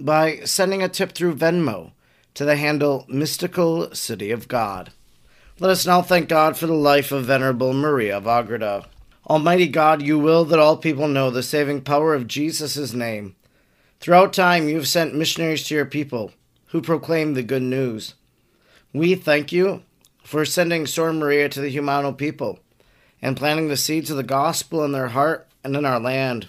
by sending a tip through Venmo to the handle Mystical City of God. Let us now thank God for the life of Venerable Maria of Agreda. Almighty God, you will that all people know the saving power of Jesus' name. Throughout time, you have sent missionaries to your people who proclaim the good news. We thank you for sending Sor Maria to the Jumano people and planting the seeds of the gospel in their heart and in our land.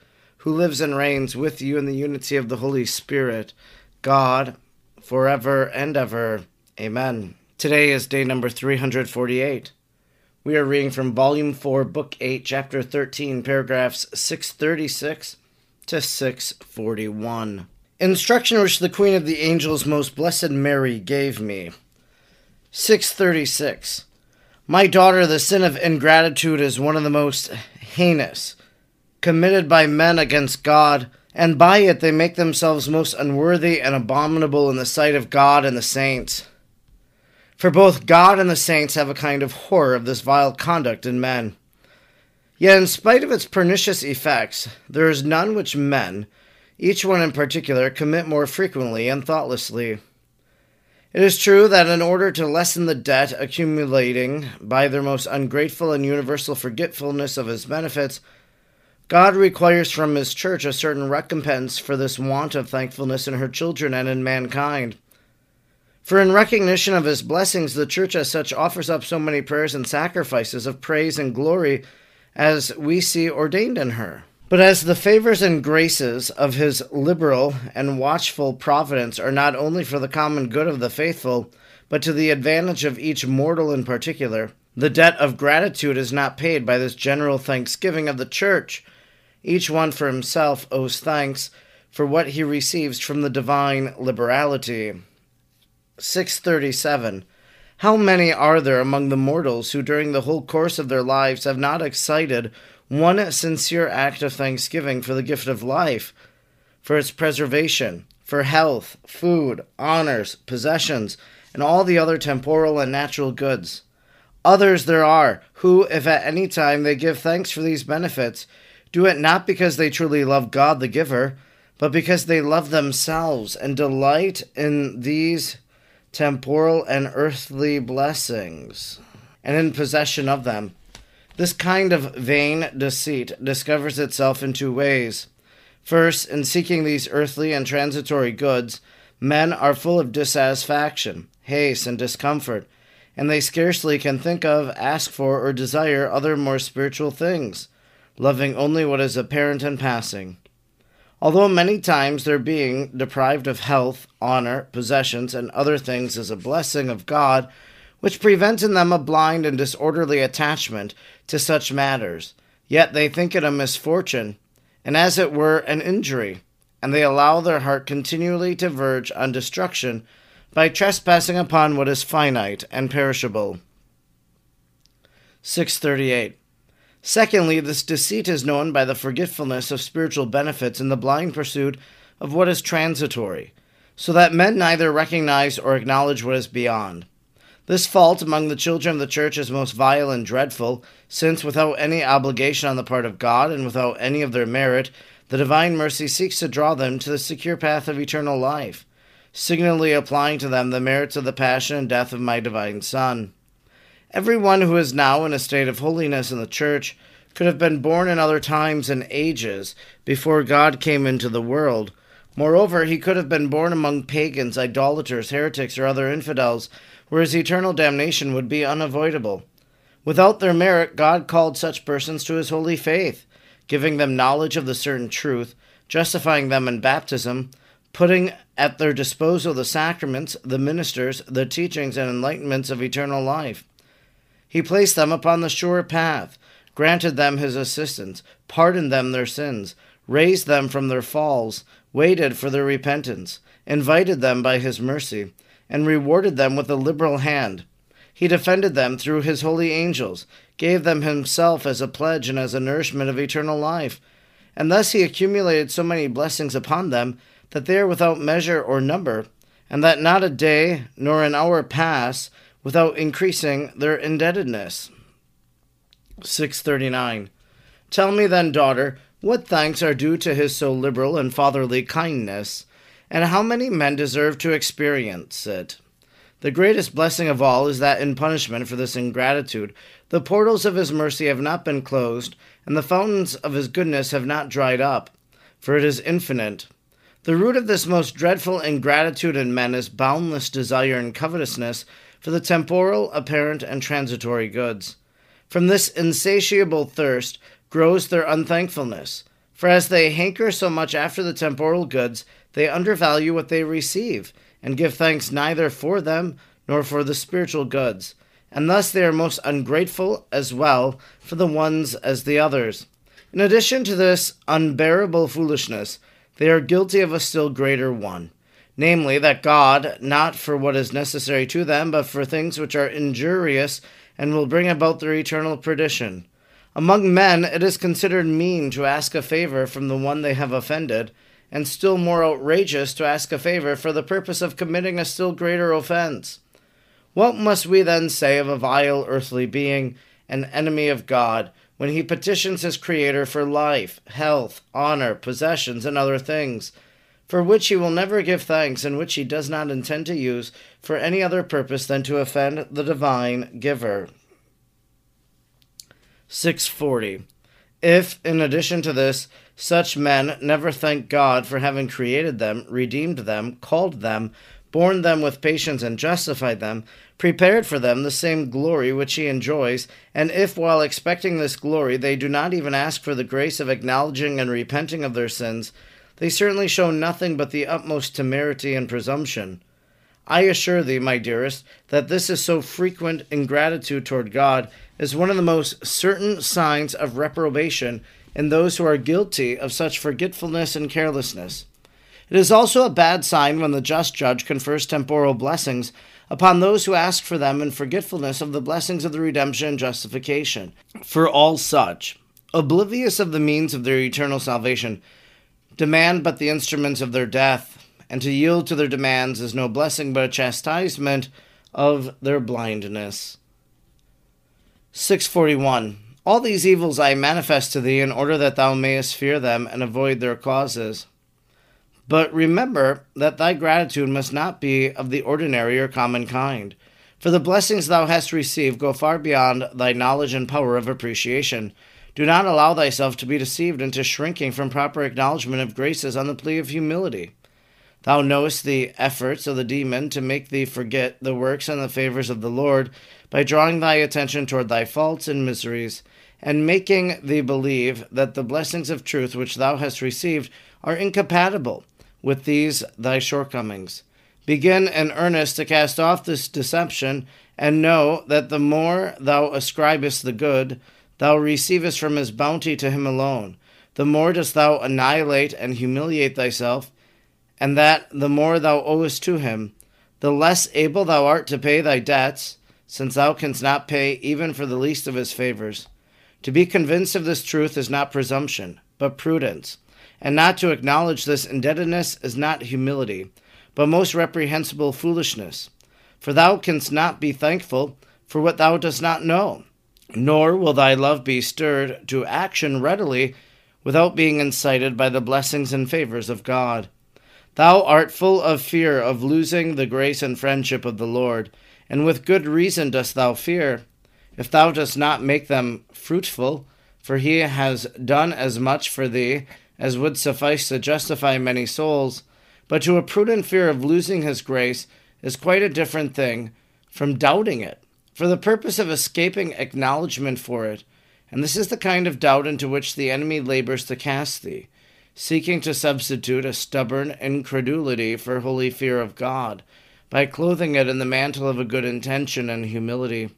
who lives and reigns with you in the unity of the Holy Spirit, God, forever and ever. Amen. Today is day number 348. We are reading from Volume 4, Book 8, Chapter 13, paragraphs 636 to 641. Instruction which the Queen of the Angels, Most Blessed Mary, gave me. 636. My daughter, the sin of ingratitude is one of the most heinous committed by men against God, and by it they make themselves most unworthy and abominable in the sight of God and the saints. For both God and the saints have a kind of horror of this vile conduct in men. Yet, in spite of its pernicious effects, there is none which men, each one in particular, commit more frequently and thoughtlessly. It is true that in order to lessen the debt accumulating by their most ungrateful and universal forgetfulness of his benefits, God requires from His church a certain recompense for this want of thankfulness in her children and in mankind. For in recognition of His blessings, the church as such offers up so many prayers and sacrifices of praise and glory as we see ordained in her. But as the favors and graces of His liberal and watchful providence are not only for the common good of the faithful, but to the advantage of each mortal in particular, the debt of gratitude is not paid by this general thanksgiving of the church each one for himself owes thanks for what he receives from the divine liberality. 637. How many are there among the mortals who during the whole course of their lives have not excited one sincere act of thanksgiving for the gift of life, for its preservation, for health, food, honors, possessions, and all the other temporal and natural goods? Others there are who, if at any time they give thanks for these benefits, do it not because they truly love God the giver, but because they love themselves and delight in these temporal and earthly blessings, and in possession of them. This kind of vain deceit discovers itself in two ways. First, in seeking these earthly and transitory goods, men are full of dissatisfaction, haste, and discomfort, and they scarcely can think of, ask for, or desire other more spiritual things loving only what is apparent and passing. Although many times their being deprived of health, honor, possessions, and other things is a blessing of God, which prevents in them a blind and disorderly attachment to such matters, yet they think it a misfortune, and as it were an injury, and they allow their heart continually to verge on destruction by trespassing upon what is finite and perishable. 638. Secondly, this deceit is known by the forgetfulness of spiritual benefits and the blind pursuit of what is transitory, so that men neither recognize or acknowledge what is beyond. This fault among the children of the church is most vile and dreadful, since without any obligation on the part of God and without any of their merit, the divine mercy seeks to draw them to the secure path of eternal life, signally applying to them the merits of the passion and death of my divine Son. Everyone who is now in a state of holiness in the church could have been born in other times and ages before God came into the world, Moreover, he could have been born among pagans, idolaters, heretics, or other infidels, where his eternal damnation would be unavoidable. Without their merit, God called such persons to his holy faith, giving them knowledge of the certain truth, justifying them in baptism, putting at their disposal the sacraments, the ministers, the teachings, and enlightenments of eternal life. He placed them upon the sure path, granted them his assistance, pardoned them their sins, raised them from their falls, waited for their repentance, invited them by his mercy, and rewarded them with a liberal hand. He defended them through his holy angels, gave them himself as a pledge and as a nourishment of eternal life, and thus he accumulated so many blessings upon them that they are without measure or number, and that not a day nor an hour pass without increasing their indebtedness. 639. Tell me then, daughter, what thanks are due to his so liberal and fatherly kindness, and how many men deserve to experience it? The greatest blessing of all is that in punishment for this ingratitude, the portals of his mercy have not been closed, and the fountains of his goodness have not dried up, for it is infinite. The root of this most dreadful ingratitude in men is boundless desire and covetousness for the temporal, apparent, and transitory goods. From this insatiable thirst grows their unthankfulness. For as they hanker so much after the temporal goods, they undervalue what they receive, and give thanks neither for them nor for the spiritual goods. And thus they are most ungrateful as well for the ones as the others. In addition to this unbearable foolishness, they are guilty of a still greater one namely, that God, not for what is necessary to them, but for things which are injurious and will bring about their eternal perdition, among men, it is considered mean to ask a favor from the one they have offended, and still more outrageous to ask a favor for the purpose of committing a still greater offense. What must we then say of a vile earthly being, an enemy of God, when he petitions his Creator for life, health, honor, possessions, and other things, for which he will never give thanks, and which he does not intend to use for any other purpose than to offend the divine giver? 640. If, in addition to this, such men never thank God for having created them, redeemed them, called them, borne them with patience, and justified them, prepared for them the same glory which He enjoys, and if, while expecting this glory, they do not even ask for the grace of acknowledging and repenting of their sins, they certainly show nothing but the utmost temerity and presumption. I assure thee, my dearest, that this is so frequent ingratitude toward God is one of the most certain signs of reprobation in those who are guilty of such forgetfulness and carelessness. It is also a bad sign when the just judge confers temporal blessings upon those who ask for them in forgetfulness of the blessings of the redemption and justification. For all such, oblivious of the means of their eternal salvation, demand but the instruments of their death, and to yield to their demands is no blessing but a chastisement of their blindness. 641. All these evils I manifest to thee in order that thou mayest fear them and avoid their causes. But remember that thy gratitude must not be of the ordinary or common kind, for the blessings thou hast received go far beyond thy knowledge and power of appreciation. Do not allow thyself to be deceived into shrinking from proper acknowledgement of graces on the plea of humility. Thou knowest the efforts of the demon to make thee forget the works and the favors of the Lord by drawing thy attention toward thy faults and miseries, and making thee believe that the blessings of truth which thou hast received are incompatible with these thy shortcomings. Begin in earnest to cast off this deception, and know that the more thou ascribest the good, thou receivest from his bounty to him alone, the more dost thou annihilate and humiliate thyself, and that the more thou owest to him, the less able thou art to pay thy debts, since thou canst not pay even for the least of his favors. To be convinced of this truth is not presumption, but prudence, and not to acknowledge this indebtedness is not humility, but most reprehensible foolishness. For thou canst not be thankful for what thou dost not know, nor will thy love be stirred to action readily without being incited by the blessings and favors of God. Thou art full of fear of losing the grace and friendship of the Lord and with good reason dost thou fear, if thou dost not make them fruitful, for he has done as much for thee as would suffice to justify many souls, but to a prudent fear of losing his grace is quite a different thing from doubting it, for the purpose of escaping acknowledgement for it. And this is the kind of doubt into which the enemy labors to cast thee, seeking to substitute a stubborn incredulity for holy fear of God, by clothing it in the mantle of a good intention and humility.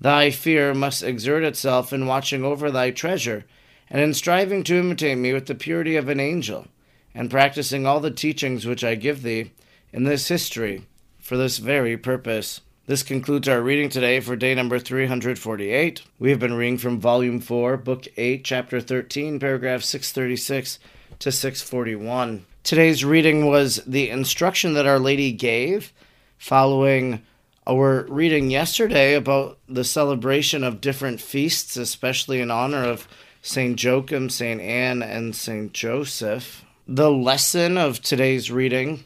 Thy fear must exert itself in watching over thy treasure, and in striving to imitate me with the purity of an angel, and practicing all the teachings which I give thee in this history for this very purpose. This concludes our reading today for day number 348. We have been reading from Volume 4, Book 8, Chapter 13, paragraph 636 to 641. Today's reading was the instruction that Our Lady gave following our reading yesterday about the celebration of different feasts, especially in honor of St. Joachim, St. Anne, and St. Joseph. The lesson of today's reading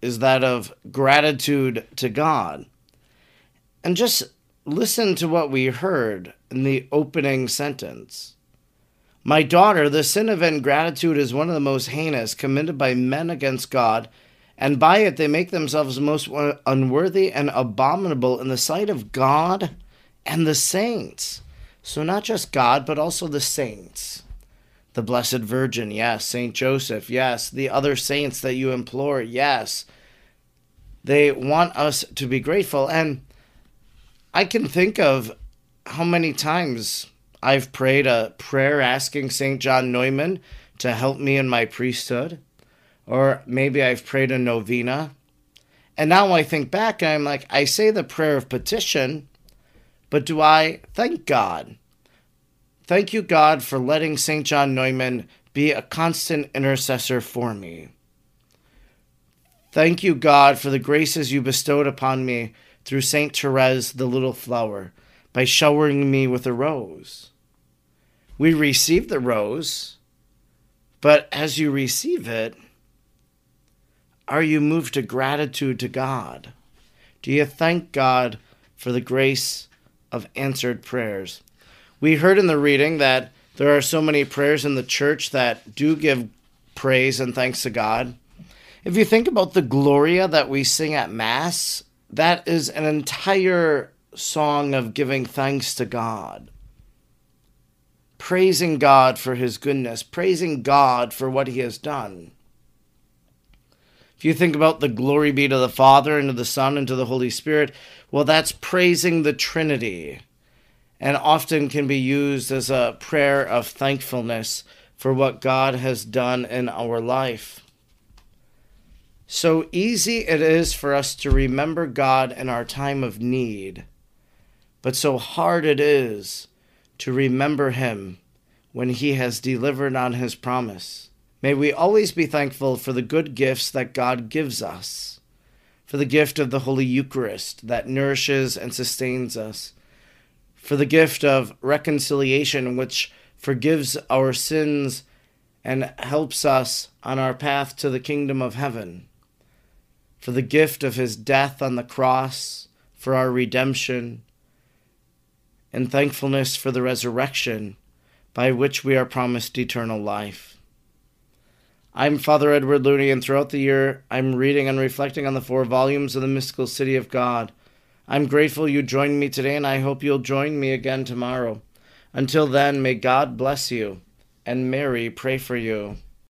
is that of gratitude to God. And just listen to what we heard in the opening sentence. My daughter, the sin of ingratitude is one of the most heinous committed by men against God, and by it they make themselves most unworthy and abominable in the sight of God and the saints. So, not just God, but also the saints. The Blessed Virgin, yes. Saint Joseph, yes. The other saints that you implore, yes. They want us to be grateful. And I can think of how many times I've prayed a prayer asking St. John Neumann to help me in my priesthood. Or maybe I've prayed a novena. And now I think back and I'm like, I say the prayer of petition, but do I thank God? Thank you, God, for letting St. John Neumann be a constant intercessor for me. Thank you, God, for the graces you bestowed upon me through St. Therese, the little flower, by showering me with a rose. We receive the rose, but as you receive it, are you moved to gratitude to God? Do you thank God for the grace of answered prayers? We heard in the reading that there are so many prayers in the church that do give praise and thanks to God. If you think about the Gloria that we sing at Mass, that is an entire song of giving thanks to God. Praising God for his goodness, praising God for what he has done. If you think about the glory be to the Father, and to the Son, and to the Holy Spirit, well, that's praising the Trinity and often can be used as a prayer of thankfulness for what God has done in our life. So easy it is for us to remember God in our time of need, but so hard it is to remember Him when He has delivered on His promise. May we always be thankful for the good gifts that God gives us, for the gift of the Holy Eucharist that nourishes and sustains us for the gift of reconciliation, which forgives our sins and helps us on our path to the kingdom of heaven, for the gift of his death on the cross, for our redemption, and thankfulness for the resurrection by which we are promised eternal life. I'm Father Edward Looney, and throughout the year I'm reading and reflecting on the four volumes of the Mystical City of God I'm grateful you joined me today, and I hope you'll join me again tomorrow. Until then, may God bless you, and Mary pray for you.